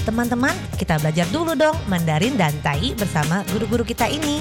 Teman-teman, kita belajar dulu dong Mandarin dan Tai bersama guru-guru kita ini.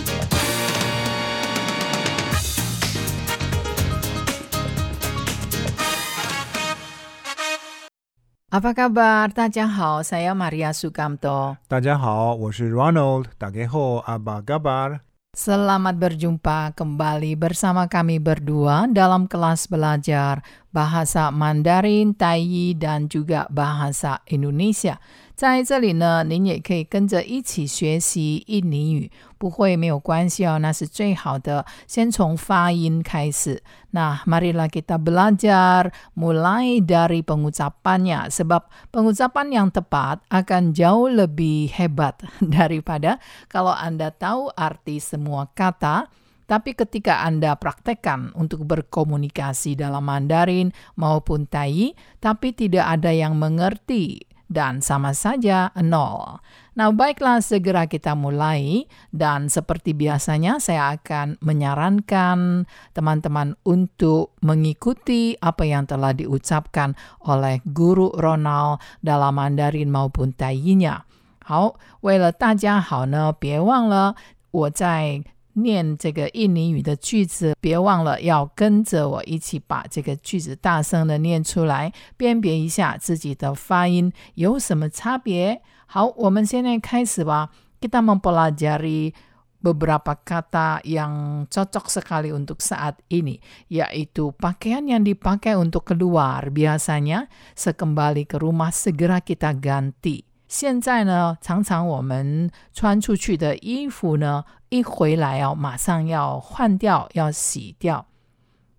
Apa kabar? Tadjahau, saya Maria Sukamto. Tadjahau, saya Ronald. Tajahau, apa kabar? Selamat berjumpa kembali bersama kami berdua dalam kelas belajar bahasa Mandarin, Tai dan juga bahasa Indonesia. 在这里呢，您也可以跟着一起学习印尼语，不会没有关系哦，那是最好的。先从发音开始。Nah, marilah kita belajar mulai dari pengucapannya, sebab pengucapan yang tepat akan jauh lebih hebat daripada kalau Anda tahu arti semua kata, tapi ketika Anda praktekkan untuk berkomunikasi dalam Mandarin maupun Tai, tapi tidak ada yang mengerti dan sama saja nol. Nah, baiklah segera kita mulai dan seperti biasanya saya akan menyarankan teman-teman untuk mengikuti apa yang telah diucapkan oleh guru Ronald dalam Mandarin maupun Tai-nya. 好，为了大家好呢，别忘了我在 念这个印尼语的句子，别忘了要跟着我一起把这个句子大声的念出来，辨别一下自己的发音有什么差别。好，我们现在开始吧。Kita mempelajari beberapa kata yang cocok sekali untuk saat ini, yaitu pakaian yang dipakai untuk keluar. Biasanya sekembali ke rumah segera kita ganti. 现在呢，常常我们穿出去的衣服呢，一回来哦，马上要换掉，要洗掉。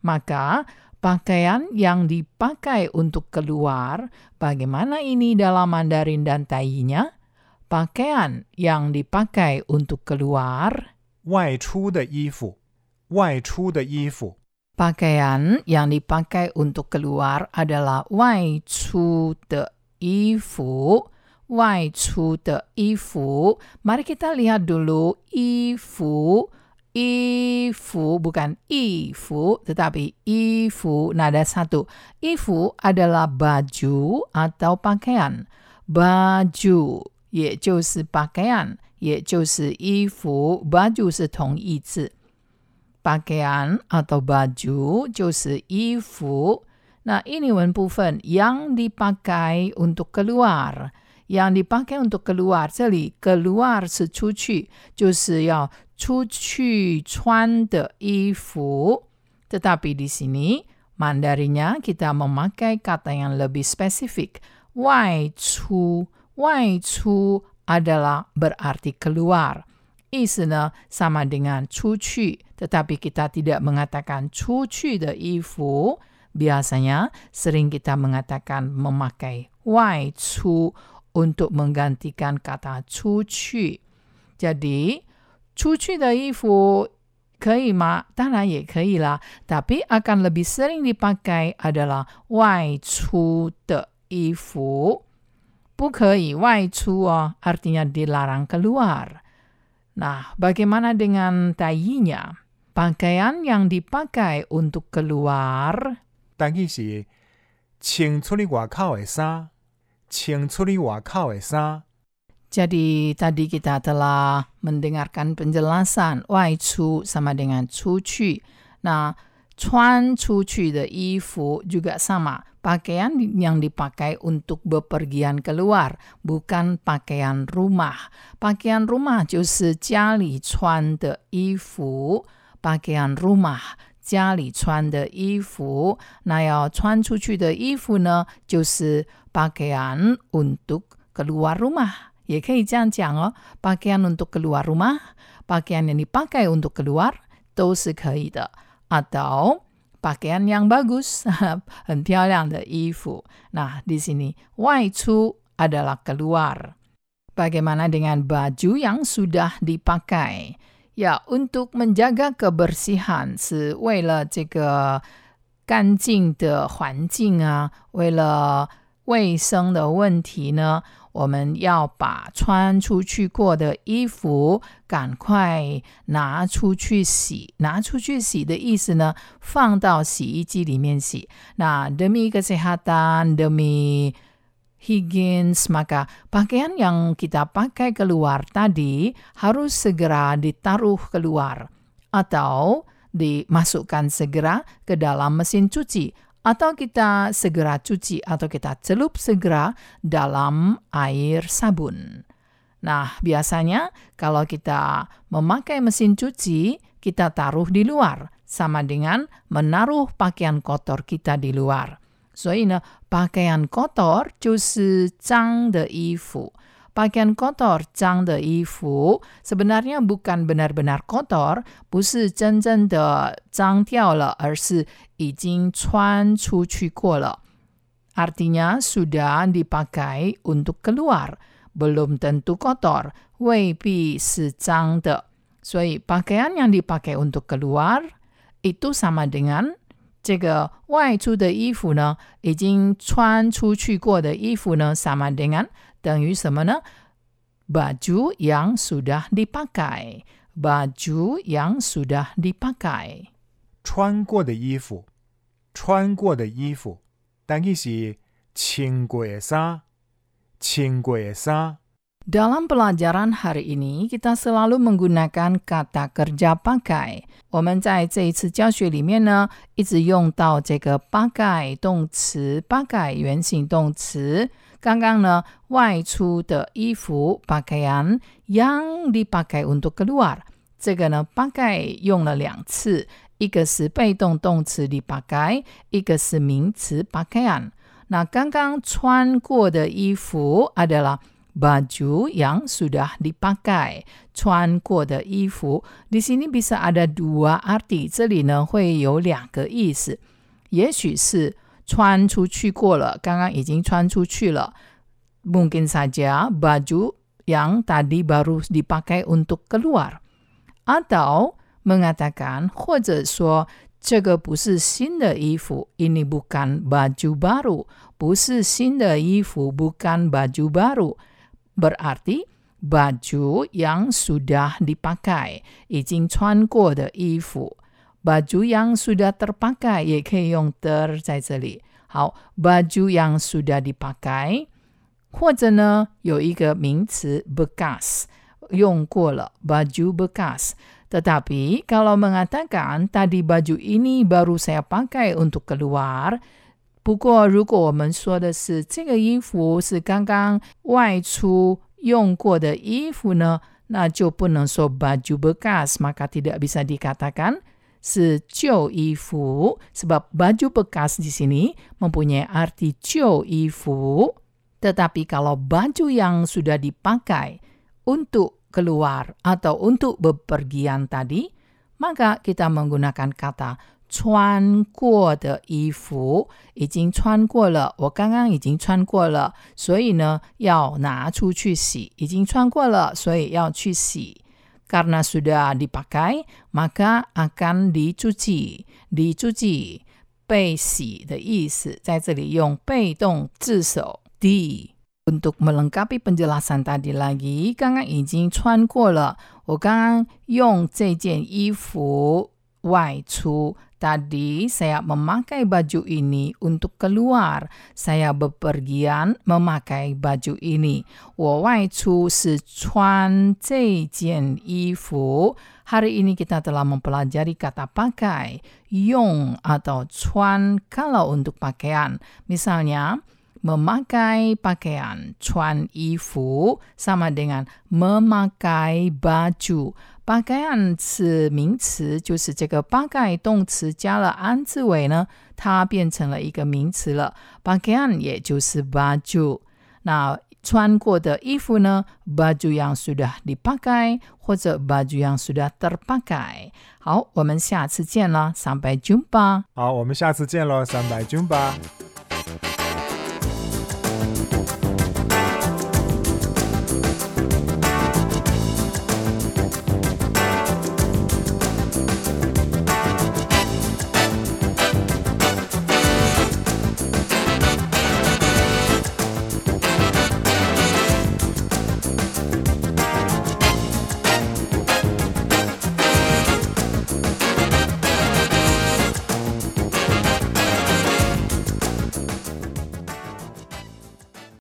Maka pakaian yang dipakai untuk keluar, bagaimana ini dalam Mandarin dan Tai-nya? Pakaian yang dipakai untuk keluar, 外出的衣服，外出的衣服， pakaian yang dipakai untuk keluar adalah 外出的衣服。 外出的衣服，mari kita lihat dulu 衣服，衣服 bukan 衣服，tetapi 衣服 nada satu. 衣服 adalah baju atau pakaian. Baju 也就是pakaian，也就是衣服，baju 是同义字。pakaian atau baju 就是衣服。那印尼文部分 yang dipakai untuk keluar。 yang dipakai untuk keluar，这里 keluar 是出去，就是要出去穿的衣服。Tetapi di sini Mandarinya kita memakai kata yang lebih spesifik. 外出，外出 adalah berarti keluar. 意思呢sama dengan 出去，tetapi kita tidak mengatakan 出去的衣服。Biasanya sering kita mengatakan memakai 外出。 untuk menggantikan kata 出去。Jadi 出去的衣服可以吗？当然也可以啦，tapi akan lebih sering dipakai adalah 外出的衣服。不可以外出哦，artinya dilarang keluar. Nah, bagaimana dengan Tai-nya? Pakaian yang dipakai untuk keluar 但伊是穿出去外口的衫， 穿出去外口的衫。 Jadi tadi kita telah mendengarkan penjelasan 外出 sama dengan 出去。Nah, 穿出去的衣服 juga sama. Pakaian yang dipakai untuk bepergian keluar, bukan pakaian rumah. Pakaian rumah 就是家里穿的衣服。pakaian rumah 家里穿的衣服，那要穿出去的衣服呢，就是 pakaian untuk keluar rumah。也可以这样讲哦，pakaian untuk keluar rumah, pakaian yang dipakai untuk keluar 都是可以的。Atau pakaian yang bagus, 很漂亮的衣服。Nah, di sini 外出 adalah keluar. Bagaimana dengan baju yang sudah dipakai? Ya, untuk menjaga kebersihan 是为了这个干净的环境啊，为了卫生的问题呢，我们要把穿出去过的衣服赶快拿出去洗。拿出去洗的意思呢，放到洗衣机里面洗。那 demi kesehatan, demi Higgins, maka pakaian yang kita pakai keluar tadi harus segera ditaruh keluar atau dimasukkan segera ke dalam mesin cuci atau kita segera cuci atau kita celup segera dalam air sabun. Nah, biasanya kalau kita memakai mesin cuci, kita taruh di luar, sama dengan menaruh pakaian kotor kita di luar. 所以呢，pakaian kotor 就是脏的衣服。pakaian kotor 脏的衣服 sebenarnya bukan benar-benar kotor，不是真正的脏掉了，而是已经穿出去过了。Artinya sudah dipakai untuk keluar, belum tentu kotor, 未必是脏的。所以 pakaian yang dipakai untuk keluar itu sama dengan 这个外出的衣服呢，已经穿出去过的衣服呢，sama dengan 等于什么呢？baju yang sudah dipakai, baju yang sudah dipakai。穿过的衣服，穿过的衣服，但伊是穿过衫，穿过衫。Dalam pelajaran hari ini, kita selalu menggunakan kata kerja pakai. 我们在这一次教学里面呢，一直用到这个 pakai 动词，pakai 原形动词。刚刚呢，外出的衣服 pakaian yang dipakai untuk keluar，这个呢，pakai 用了两次，一个是被动动词 dipakai，一个是名词 pakaian。那刚刚穿过的衣服 adalah baju yang sudah dipakai, 穿过的衣服。di sini bisa ada dua arti，这里呢会有两个意思，也许是穿出去过了，刚刚已经穿出去了。Mungkin saja baju yang tadi baru dipakai untuk keluar，atau mengatakan 或者说这个不是新的衣服，ini bukan baju baru，不是新的衣服，bukan baju baru。 berarti baju yang sudah dipakai, 已经穿过的衣服。baju yang sudah terpakai 也可以用 ter 在这里。好，baju yang sudah dipakai，或者呢有一个名词 bekas 用过了，baju bekas。Tetapi kalau mengatakan tadi baju ini baru saya pakai untuk keluar， 不过，如果我们说的是这个衣服是刚刚外出用过的衣服呢，那就不能说 baju bekas, maka tidak bisa dikatakan 是旧衣服。Sebab baju bekas di sini mempunyai arti 旧衣服。Tetapi kalau baju yang sudah dipakai untuk keluar atau untuk bepergian tadi, maka kita menggunakan kata 穿过的衣服已经穿过了，我刚刚已经穿过了，所以呢要拿出去洗。已经穿过了，所以要去洗。Karena sudah dipakai, maka akan dicuci. dicuci 被洗的意思，在这里用被动字首 di。Untuk melengkapi penjelasan tadi lagi，刚刚已经穿过了，我刚刚用这件衣服外出。 Tadi saya memakai baju ini untuk keluar. Saya bepergian memakai baju ini. 我外出是穿这件衣服。Hari ini kita telah mempelajari kata pakai, 用 atau 穿 kalau untuk pakaian. Misalnya, memakai pakaian, 穿衣服 sama dengan memakai baju. 八盖案是名词，就是这个八盖动词加了安字尾呢，它变成了一个名词了。八盖案也就是 baju。那穿过的衣服呢，baju yang sudah dipakai 或者 baju yang sudah terpakai。好，我们下次见了，sampai jumpa。好，我们下次见喽，三百 jumpa。